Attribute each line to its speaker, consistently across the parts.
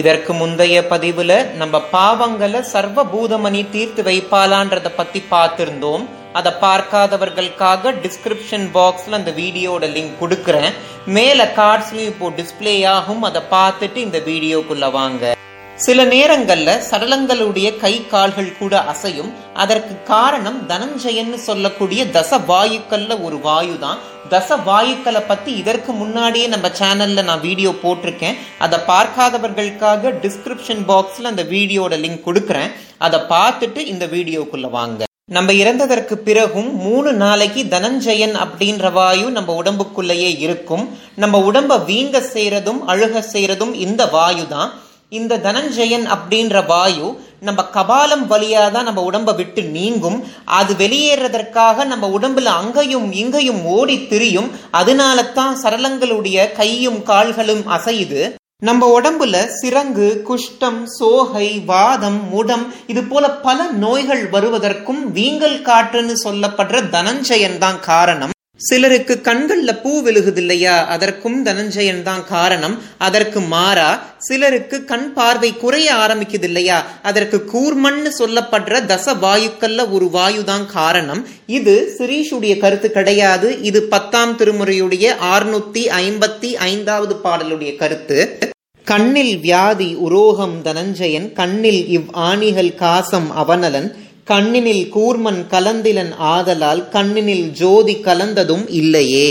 Speaker 1: இதற்கு முந்தைய பதிவுல நம்ம பாவங்களை சர்வ பூதமணி தீர்த்து வைப்பாளான்றத பத்தி பார்த்திருந்தோம். அதை பார்க்காதவர்களுக்காக டிஸ்கிரிப்ஷன் பாக்ஸ்ல அந்த வீடியோட லிங்க் கொடுக்குறேன். மேல கார்ட்ஸ்லயும் இப்போ டிஸ்பிளே ஆகும் அதை பார்த்துட்டு இந்த வீடியோக்குள்ள வாங்க. சில நேரங்கள்ல சடலங்களுடைய கை கால்கள் கூட அசையும். அதற்கு காரணம் தனஞ்சயன்னு சொல்லக்கூடிய தச வாயுக்கள்ல ஒரு வாயு தான் தச வாயுக்களை பத்தி இதற்கு முன்னாடியே நம்ம சேனல்ல நான் வீடியோ போட்டிருக்கேன். அதை பார்க்காதவர்களுக்காக டிஸ்கிரிப்ஷன் பாக்ஸ்ல அந்த வீடியோட லிங்க் கொடுக்குறேன். அதை பார்த்துட்டு இந்த வீடியோக்குள்ள வாங்க. நம்ம இறந்ததற்கு பிறகும் மூணு நாளைக்கு தனஞ்சயன் அப்படின்ற வாயு நம்ம உடம்புக்குள்ளேயே இருக்கும். நம்ம உடம்ப வீங்க செய்யறதும் அழுக செய்யறதும் இந்த வாயு தான் இந்த தனஞ்சயன் அப்படின்ற வாயு நம்ம கபாலம் வழியாக தான் நம்ம உடம்பை விட்டு நீங்கும். அது வெளியேறதற்காக நம்ம உடம்புல அங்கேயும் இங்கேயும் ஓடி திரியும். அதனால தான் சரளங்களுடைய கையும் கால்களும் அசையுது. நம்ம உடம்புல சிரங்கு குஷ்டம் சோகை வாதம் முடம் இது போல பல நோய்கள் வருவதற்கும் வீங்கல் காற்றுன்னு சொல்லப்படுற தனஞ்சயன் தான் காரணம். சிலருக்கு கண்கள்ல பூ விழுகுது இல்லையா அதற்கும் தனஞ்சயன் தான் காரணம். அதற்கு மாறா சிலருக்கு கண் பார்வை குறைய ஆரம்பிக்குது இல்லையா அதற்கு கூர்மன்னு சொல்லப்படுற தச வாயுக்கள்ல ஒரு வாயு தான் காரணம். இது சிரீஷுடைய கருத்து கிடையாது. இது பத்தாம் திருமுறையுடைய ஆறுநூத்தி ஐம்பத்தி ஐந்தாவது பாடலுடைய கருத்து. கண்ணில் வியாதி உரோகம் தனஞ்சயன் கண்ணில் இவ் ஆணிகள் காசம் அவனலன். கண்ணினில் கூர்மன் கலந்திலன் ஆதலால் கண்ணினில் ஜோதி கலந்ததும் இல்லையே.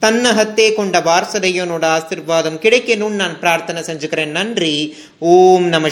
Speaker 1: தன்னகத்தே கொண்ட பார்சதையனோட ஆசிர்வாதம் கிடைக்கணும்னு நான் பிரார்த்தனை செஞ்சுக்கிறேன். நன்றி. ஓம் நம